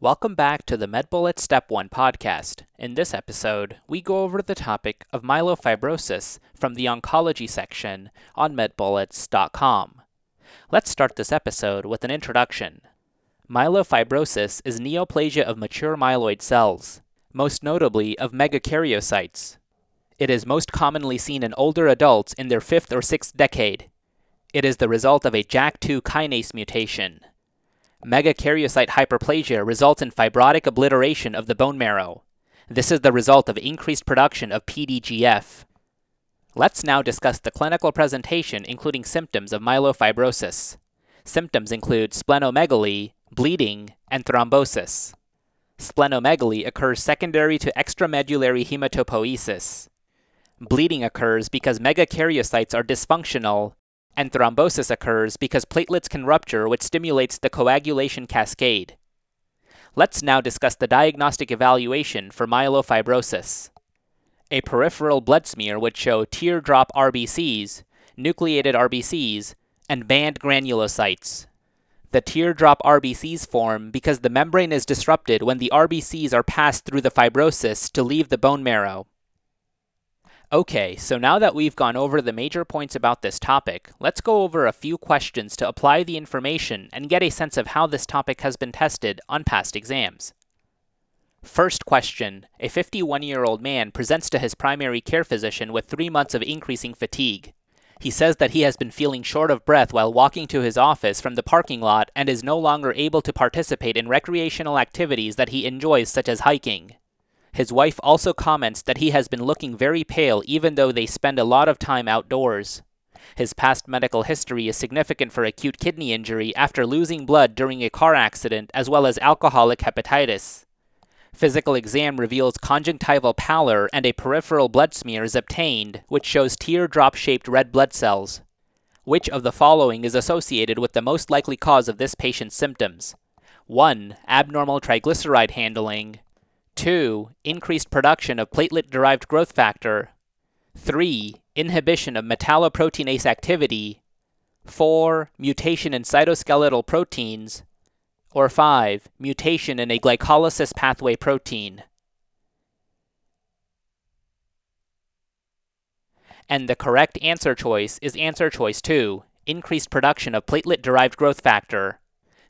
Welcome back to the MedBullets Step 1 podcast. In this episode, we go over the topic of myelofibrosis from the oncology section on medbullets.com. Let's start this episode with an introduction. Myelofibrosis is neoplasia of mature myeloid cells, most notably of megakaryocytes. It is most commonly seen in older adults in their fifth or sixth decade. It is the result of a JAK2 kinase mutation. Megakaryocyte hyperplasia results in fibrotic obliteration of the bone marrow. This is the result of increased production of PDGF. Let's now discuss the clinical presentation, including symptoms of myelofibrosis. Symptoms include splenomegaly, bleeding, and thrombosis. Splenomegaly occurs secondary to extramedullary hematopoiesis. Bleeding occurs because megakaryocytes are dysfunctional, and thrombosis occurs because platelets can rupture, which stimulates the coagulation cascade. Let's now discuss the diagnostic evaluation for myelofibrosis. A peripheral blood smear would show teardrop RBCs, nucleated RBCs, and band granulocytes. The teardrop RBCs form because the membrane is disrupted when the RBCs are passed through the fibrosis to leave the bone marrow. Okay, so now that we've gone over the major points about this topic, let's go over a few questions to apply the information and get a sense of how this topic has been tested on past exams. First question A 51 year old man presents to his primary care physician with three months of increasing fatigue. He says that he has been feeling short of breath while walking to his office from the parking lot and is no longer able to participate in recreational activities that he enjoys, such as hiking. His wife also comments that he has been looking very pale even though they spend a lot of time outdoors. His past medical history is significant for acute kidney injury after losing blood during a car accident as well as alcoholic hepatitis. Physical exam reveals conjunctival pallor and a peripheral blood smear is obtained, which shows teardrop shaped red blood cells. Which of the following is associated with the most likely cause of this patient's symptoms? 1. Abnormal triglyceride handling. 2. Increased production of platelet derived growth factor. 3. Inhibition of metalloproteinase activity. 4. Mutation in cytoskeletal proteins. Or 5. Mutation in a glycolysis pathway protein. And the correct answer choice is answer choice 2 increased production of platelet derived growth factor.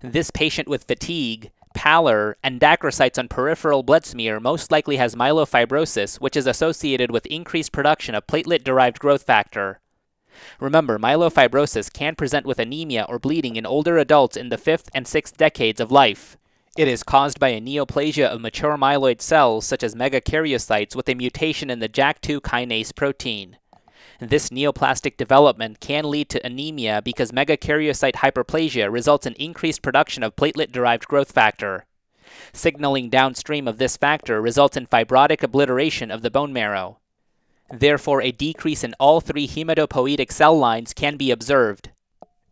This patient with fatigue pallor, and dacrocytes on peripheral blood smear most likely has myelofibrosis, which is associated with increased production of platelet derived growth factor. Remember, myelofibrosis can present with anemia or bleeding in older adults in the fifth and sixth decades of life. It is caused by a neoplasia of mature myeloid cells, such as megakaryocytes, with a mutation in the JAK2 kinase protein. This neoplastic development can lead to anemia because megakaryocyte hyperplasia results in increased production of platelet derived growth factor. Signaling downstream of this factor results in fibrotic obliteration of the bone marrow. Therefore, a decrease in all three hematopoietic cell lines can be observed.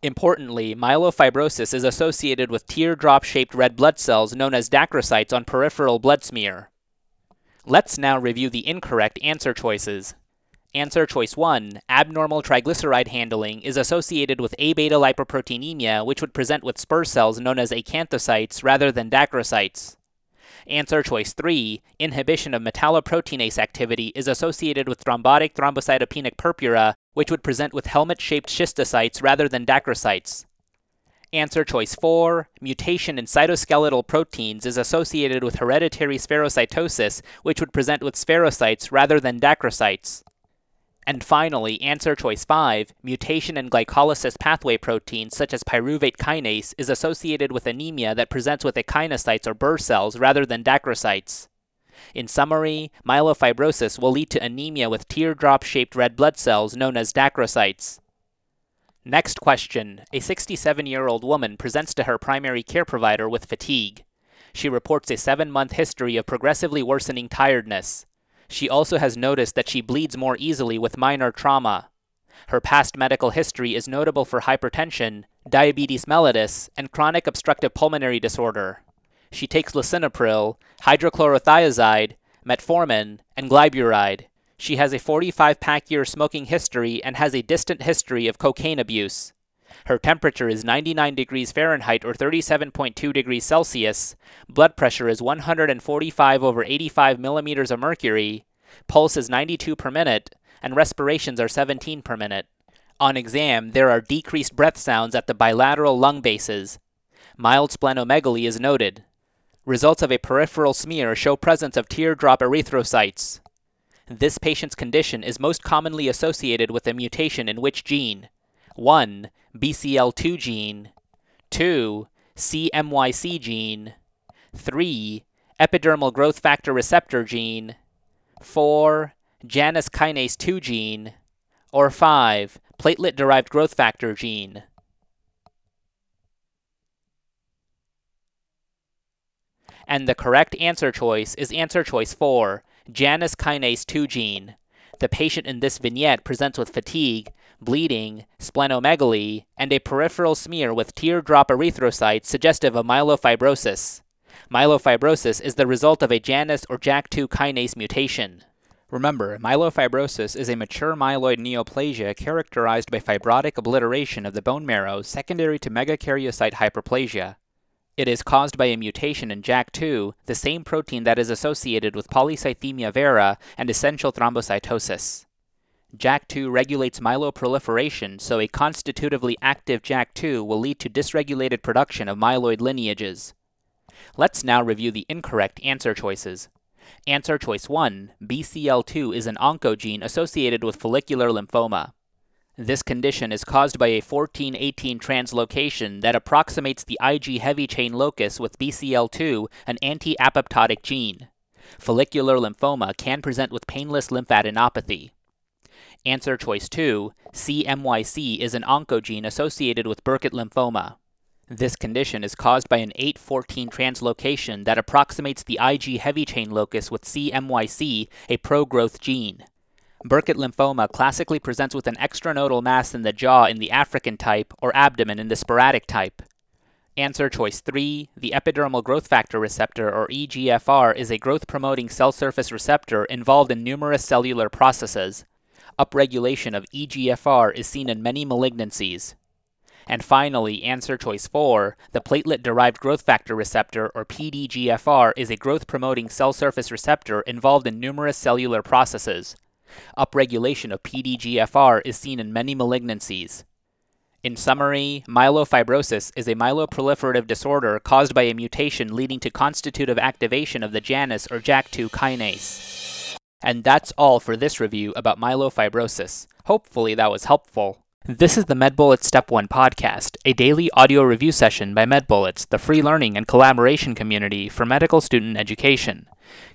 Importantly, myelofibrosis is associated with teardrop shaped red blood cells known as dacrocytes on peripheral blood smear. Let's now review the incorrect answer choices. Answer choice 1 abnormal triglyceride handling is associated with A beta lipoproteinemia, which would present with spur cells known as acanthocytes rather than dacrocytes. Answer choice 3 inhibition of metalloproteinase activity is associated with thrombotic thrombocytopenic purpura, which would present with helmet shaped schistocytes rather than dacrocytes. Answer choice 4 mutation in cytoskeletal proteins is associated with hereditary spherocytosis, which would present with spherocytes rather than dacrocytes. And finally, answer choice 5, mutation in glycolysis pathway proteins such as pyruvate kinase is associated with anemia that presents with echinocytes or Burr cells rather than dacrocytes. In summary, myelofibrosis will lead to anemia with teardrop shaped red blood cells known as dacrocytes. Next question A 67 year old woman presents to her primary care provider with fatigue. She reports a seven month history of progressively worsening tiredness. She also has noticed that she bleeds more easily with minor trauma. Her past medical history is notable for hypertension, diabetes mellitus, and chronic obstructive pulmonary disorder. She takes lisinopril, hydrochlorothiazide, metformin, and glyburide. She has a 45 pack year smoking history and has a distant history of cocaine abuse. Her temperature is 99 degrees Fahrenheit or 37.2 degrees Celsius. Blood pressure is 145 over 85 millimeters of mercury. Pulse is 92 per minute, and respirations are 17 per minute. On exam, there are decreased breath sounds at the bilateral lung bases. Mild splenomegaly is noted. Results of a peripheral smear show presence of teardrop erythrocytes. This patient's condition is most commonly associated with a mutation in which gene? 1. BCL2 gene, 2. CMYC gene, 3. Epidermal growth factor receptor gene, 4. Janus kinase 2 gene, or 5. Platelet derived growth factor gene. And the correct answer choice is answer choice 4, Janus kinase 2 gene. The patient in this vignette presents with fatigue, bleeding, splenomegaly, and a peripheral smear with teardrop erythrocytes suggestive of myelofibrosis. Myelofibrosis is the result of a Janus or JAK2 kinase mutation. Remember, myelofibrosis is a mature myeloid neoplasia characterized by fibrotic obliteration of the bone marrow secondary to megakaryocyte hyperplasia. It is caused by a mutation in JAK2, the same protein that is associated with polycythemia vera and essential thrombocytosis. JAK2 regulates myeloproliferation, so a constitutively active JAK2 will lead to dysregulated production of myeloid lineages. Let's now review the incorrect answer choices. Answer choice 1 BCL2 is an oncogene associated with follicular lymphoma. This condition is caused by a 1418 translocation that approximates the Ig heavy chain locus with BCL2, an anti apoptotic gene. Follicular lymphoma can present with painless lymphadenopathy. Answer choice 2 CMYC is an oncogene associated with Burkitt lymphoma. This condition is caused by an 814 translocation that approximates the Ig heavy chain locus with CMYC, a pro growth gene. Burkitt lymphoma classically presents with an extranodal mass in the jaw in the African type or abdomen in the sporadic type. Answer choice 3 The epidermal growth factor receptor, or EGFR, is a growth promoting cell surface receptor involved in numerous cellular processes upregulation of EGFR is seen in many malignancies. And finally, answer choice 4, the platelet derived growth factor receptor, or PDGFR, is a growth promoting cell surface receptor involved in numerous cellular processes. Upregulation of PDGFR is seen in many malignancies. In summary, myelofibrosis is a myeloproliferative disorder caused by a mutation leading to constitutive activation of the Janus or JAK2 kinase. And that's all for this review about myelofibrosis. Hopefully that was helpful. This is the MedBullets Step 1 podcast, a daily audio review session by MedBullets, the free learning and collaboration community for medical student education.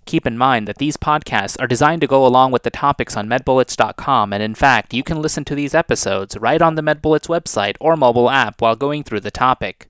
Keep in mind that these podcasts are designed to go along with the topics on medbullets.com, and in fact, you can listen to these episodes right on the MedBullets website or mobile app while going through the topic.